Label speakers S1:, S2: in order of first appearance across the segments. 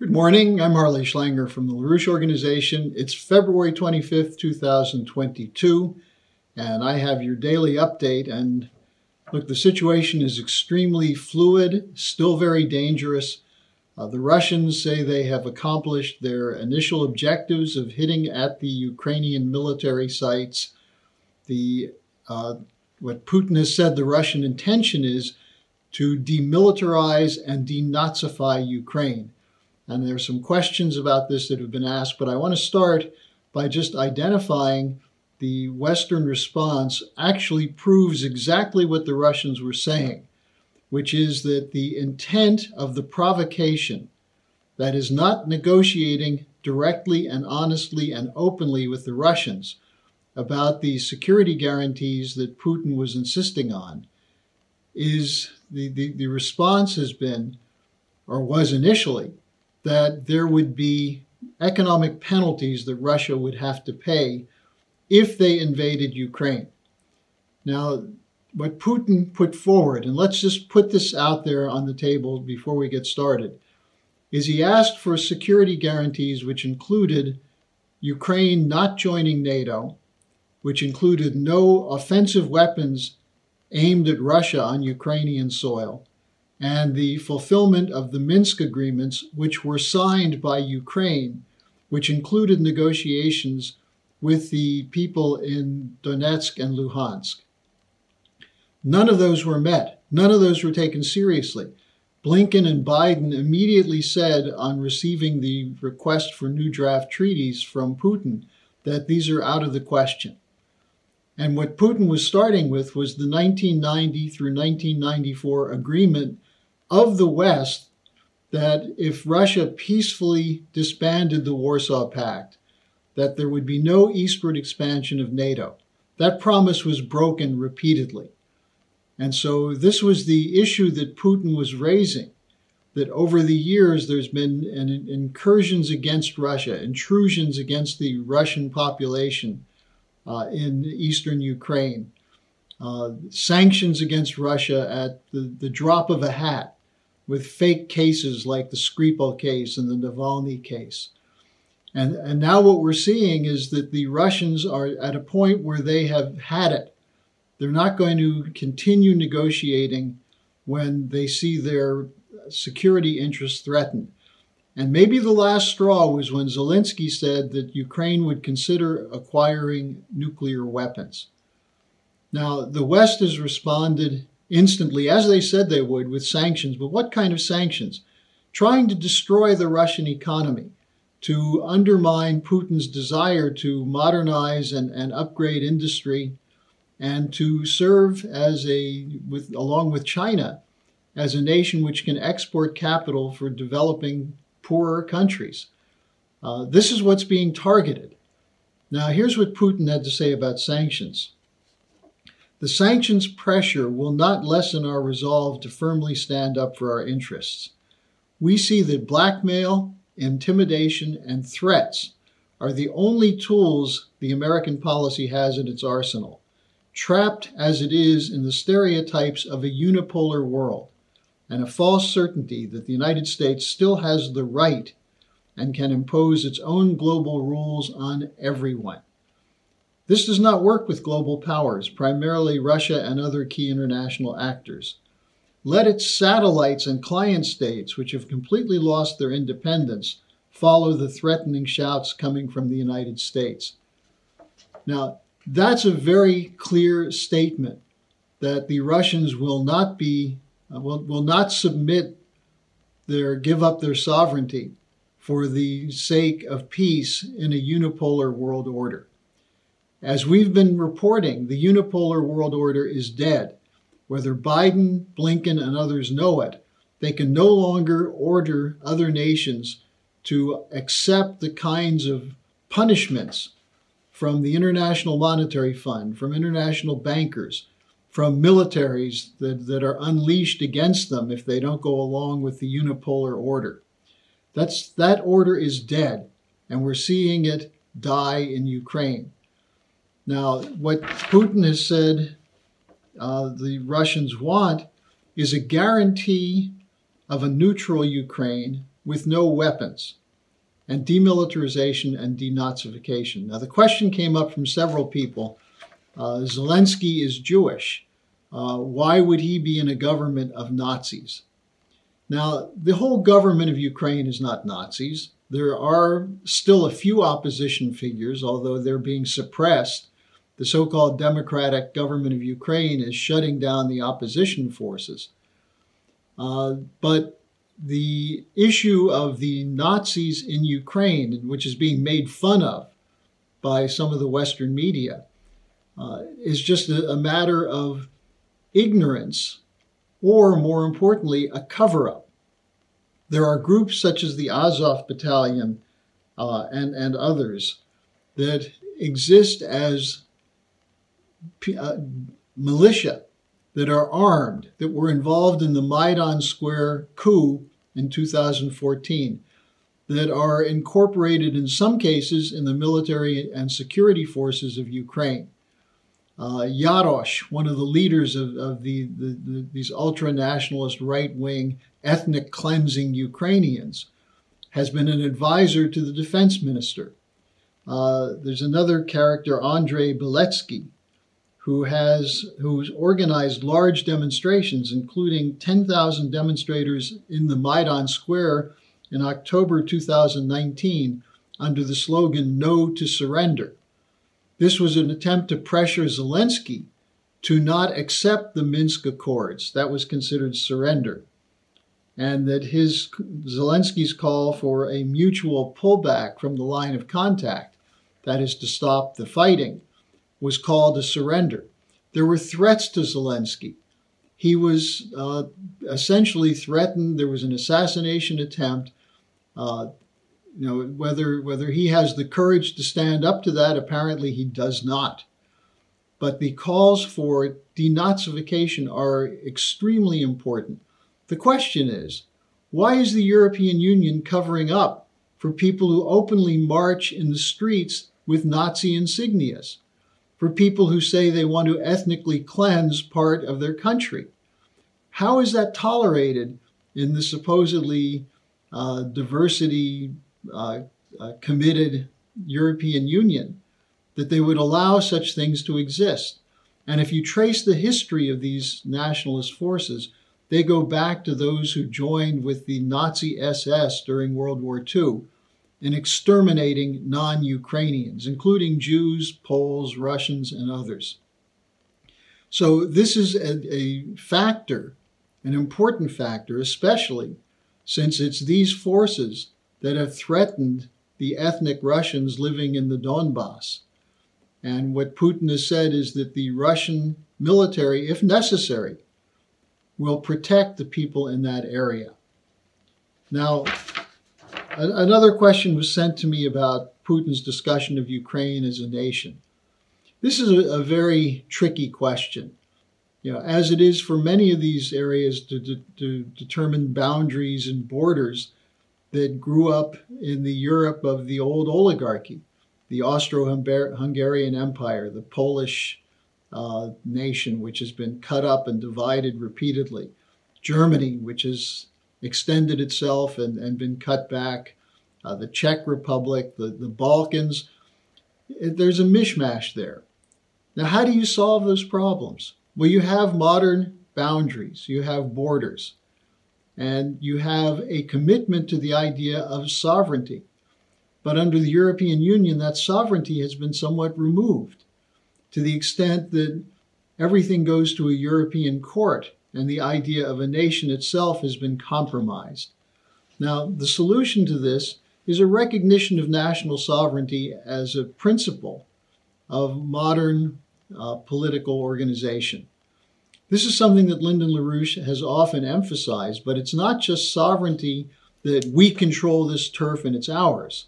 S1: Good morning. I'm Harley Schlanger from the LaRouche Organization. It's February 25th, 2022, and I have your daily update. And look, the situation is extremely fluid, still very dangerous. Uh, the Russians say they have accomplished their initial objectives of hitting at the Ukrainian military sites. The uh, what Putin has said the Russian intention is to demilitarize and denazify Ukraine. And there's some questions about this that have been asked, but I want to start by just identifying the Western response actually proves exactly what the Russians were saying, which is that the intent of the provocation, that is not negotiating directly and honestly and openly with the Russians about the security guarantees that Putin was insisting on, is the, the, the response has been, or was initially, that there would be economic penalties that Russia would have to pay if they invaded Ukraine. Now, what Putin put forward, and let's just put this out there on the table before we get started, is he asked for security guarantees which included Ukraine not joining NATO, which included no offensive weapons aimed at Russia on Ukrainian soil, and the fulfillment of the Minsk agreements, which were signed by Ukraine, which included negotiations with the people in Donetsk and Luhansk. None of those were met. None of those were taken seriously. Blinken and Biden immediately said on receiving the request for new draft treaties from Putin that these are out of the question. And what Putin was starting with was the 1990 through 1994 agreement of the West that if Russia peacefully disbanded the Warsaw Pact, that there would be no eastward expansion of NATO. That promise was broken repeatedly. And so this was the issue that Putin was raising that over the years there's been incursions against Russia, intrusions against the Russian population uh, in eastern Ukraine, uh, sanctions against Russia at the, the drop of a hat with fake cases like the Skripal case and the Navalny case. And, and now what we're seeing is that the Russians are at a point where they have had it. They're not going to continue negotiating when they see their security interests threatened. And maybe the last straw was when Zelensky said that Ukraine would consider acquiring nuclear weapons. Now, the West has responded instantly, as they said they would, with sanctions. But what kind of sanctions? Trying to destroy the Russian economy, to undermine Putin's desire to modernize and, and upgrade industry, and to serve as a, with, along with China, as a nation which can export capital for developing poorer countries. Uh, this is what's being targeted. Now, here's what Putin had to say about sanctions. The sanctions pressure will not lessen our resolve to firmly stand up for our interests. We see that blackmail, intimidation, and threats are the only tools the American policy has in its arsenal, trapped as it is in the stereotypes of a unipolar world and a false certainty that the United States still has the right and can impose its own global rules on everyone. This does not work with global powers, primarily Russia and other key international actors. Let its satellites and client states, which have completely lost their independence, follow the threatening shouts coming from the United States. Now, that's a very clear statement that the Russians will not be uh, will, will not submit their give up their sovereignty for the sake of peace in a unipolar world order. As we've been reporting, the unipolar world order is dead. Whether Biden, Blinken, and others know it, they can no longer order other nations to accept the kinds of punishments from the International Monetary Fund, from international bankers, from militaries that, that are unleashed against them if they don't go along with the unipolar order. That's, that order is dead, and we're seeing it die in Ukraine. Now, what Putin has said uh, the Russians want is a guarantee of a neutral Ukraine with no weapons, and demilitarization and denazification. Now, the question came up from several people uh, Zelensky is Jewish. Uh, why would he be in a government of Nazis? Now, the whole government of Ukraine is not Nazis. There are still a few opposition figures, although they're being suppressed. The so called democratic government of Ukraine is shutting down the opposition forces. Uh, but the issue of the Nazis in Ukraine, which is being made fun of by some of the Western media, uh, is just a, a matter of ignorance or, more importantly, a cover up. There are groups such as the Azov Battalion uh, and, and others that exist as uh, militia that are armed, that were involved in the Maidan Square coup in 2014, that are incorporated in some cases in the military and security forces of Ukraine. Uh, Yarosh, one of the leaders of, of the, the, the, these ultra nationalist right wing ethnic cleansing Ukrainians, has been an advisor to the defense minister. Uh, there's another character, Andrei Beletsky, who has who's organized large demonstrations, including 10,000 demonstrators in the Maidan Square in October 2019 under the slogan "No to Surrender." This was an attempt to pressure Zelensky to not accept the Minsk Accords. That was considered surrender. And that his Zelensky's call for a mutual pullback from the line of contact, that is to stop the fighting, was called a surrender. There were threats to Zelensky. He was uh, essentially threatened. There was an assassination attempt. Uh, you know, whether whether he has the courage to stand up to that, apparently he does not. But the calls for denazification are extremely important. The question is, why is the European Union covering up for people who openly march in the streets with Nazi insignias? For people who say they want to ethnically cleanse part of their country? How is that tolerated in the supposedly uh, diversity uh, uh, committed European Union that they would allow such things to exist. And if you trace the history of these nationalist forces, they go back to those who joined with the Nazi SS during World War II in exterminating non Ukrainians, including Jews, Poles, Russians, and others. So, this is a, a, factor, an important factor, especially since it's these forces that have threatened the ethnic Russians living in the Donbass. And what Putin has said is that the Russian military, if necessary, will protect the people in that area. Now, another question was sent to me about Putin's discussion of Ukraine as a nation. This is a, a very tricky question. You know, as it is for many of these areas to, to, to determine boundaries and borders, that grew up in the Europe of the old oligarchy, the Austro Hungarian Empire, the Polish uh, nation, which has been cut up and divided repeatedly, Germany, which has extended itself and, and been cut back, uh, the Czech Republic, the, the Balkans. There's a mishmash there. Now, how do you solve those problems? Well, you have modern boundaries, you have borders and you have a commitment to the idea of sovereignty. But under the European Union, that sovereignty has been somewhat removed to the extent that everything goes to a European court and the idea of a nation itself has been compromised. Now, the solution to this is a recognition of national sovereignty as a principle of modern uh, political organization. This is something that Lyndon LaRouche has often emphasized, but it's not just sovereignty that we control this turf and it's ours,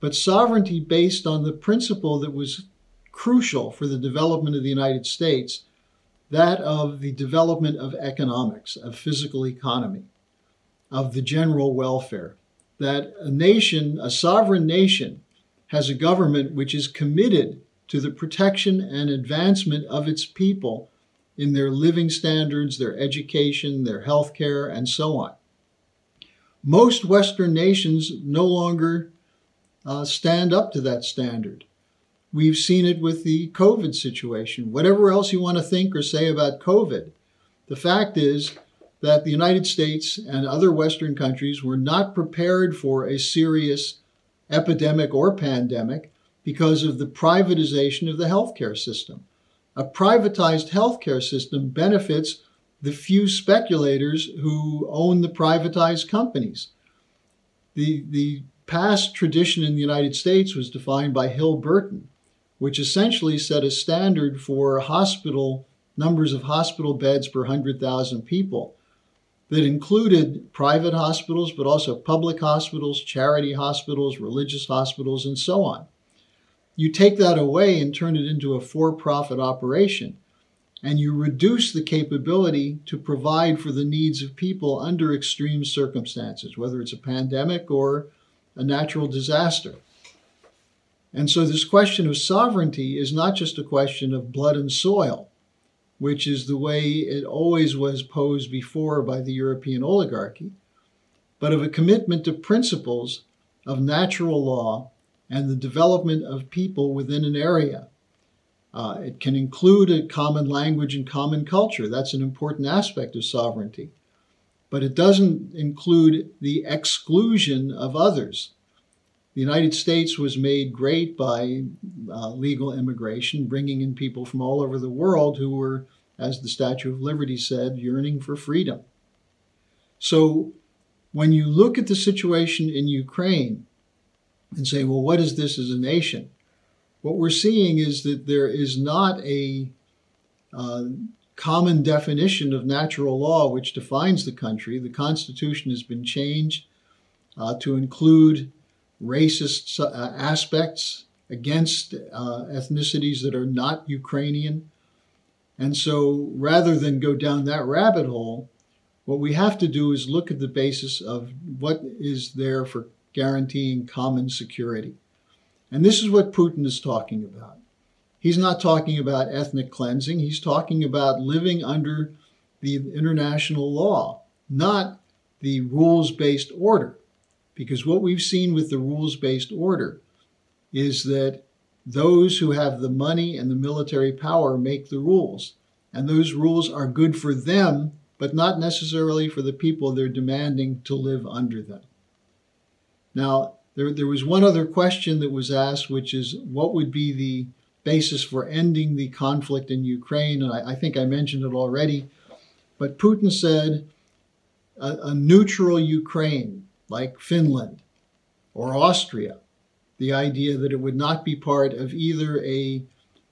S1: but sovereignty based on the principle that was crucial for the development of the United States that of the development of economics, of physical economy, of the general welfare. That a nation, a sovereign nation, has a government which is committed to the protection and advancement of its people in their living standards, their education, their health care, and so on. most Western nations no longer uh, stand up to that standard. We've seen it with the COVID situation. Whatever else you want to think or say about COVID, the fact is that the United States and other Western countries were not prepared for a serious epidemic or pandemic because of the privatization of the healthcare system. A privatized healthcare system benefits the few speculators who own the privatized companies. The, the past tradition in the United States was defined by Hill Burton, which essentially set a standard for hospital numbers of hospital beds per 100,000 people that included private hospitals, but also public hospitals, charity hospitals, religious hospitals, and so on. You take that away and turn it into a for profit operation and you reduce the capability to provide for the needs of people under extreme circumstances, whether it's a pandemic or a natural disaster. And so, this question of sovereignty is not just a question of blood and soil, which is the way it always was posed before by the European oligarchy, but of a commitment to principles of natural law and the development of people within an area uh, it can include a common language and common culture. That's an important aspect of sovereignty. But it doesn't include the exclusion of others. The United States was made great by uh, legal immigration, bringing in people from all over the world who were, as the Statue of Liberty said, yearning for freedom. So when you look at the situation in Ukraine and say, well, what is this as a nation? what we're seeing is that there is not a uh, common definition of natural law which defines the country. The Constitution has been changed uh, to include racist uh, aspects against uh, ethnicities that are not Ukrainian. And so rather than go down that rabbit hole, what we have to do is look at the basis of what is there for guaranteeing common security. And this is what Putin is talking about. He's not talking about ethnic cleansing, he's talking about living under the international law, not the rules based order. Because what we've seen with the rules based order is that those who have the money and the military power make the rules. And those rules are good for them, but not necessarily for the people they're demanding to live under them. Now, there, there was one other question that was asked, which is what would be the basis for ending the conflict in Ukraine? And I, I think I mentioned it already. But Putin said a, a neutral Ukraine, like Finland or Austria, the idea that it would not be part of either a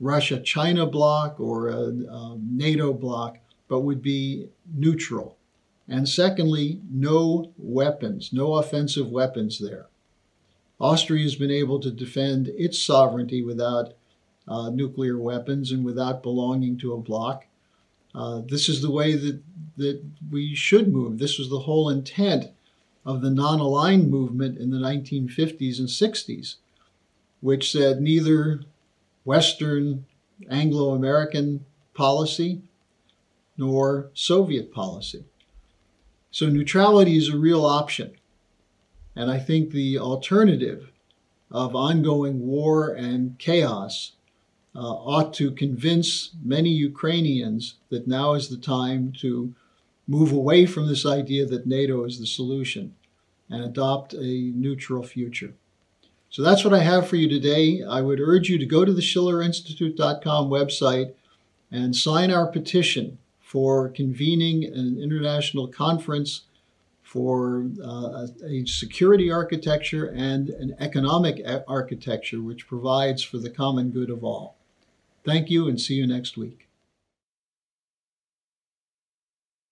S1: Russia China bloc or a, a, NATO bloc, but would be neutral. And secondly, no weapons, no offensive weapons there. Austria has been able to defend its sovereignty without uh, nuclear weapons and without belonging to a bloc. Uh, this is the way that, that we should move. This was the whole intent of the non aligned movement in the 1950s and 60s, which said neither Western Anglo American policy nor Soviet policy. So neutrality is a real option. And I think the alternative of ongoing war and chaos uh, ought to convince many Ukrainians that now is the time to move away from this idea that NATO is the solution and adopt a neutral future. So that's what I have for you today. I would urge you to go to the schillerinstitute.com website and sign our petition for convening an international conference for uh, a security architecture and an economic architecture which provides for the common good of all. Thank you and see you next week.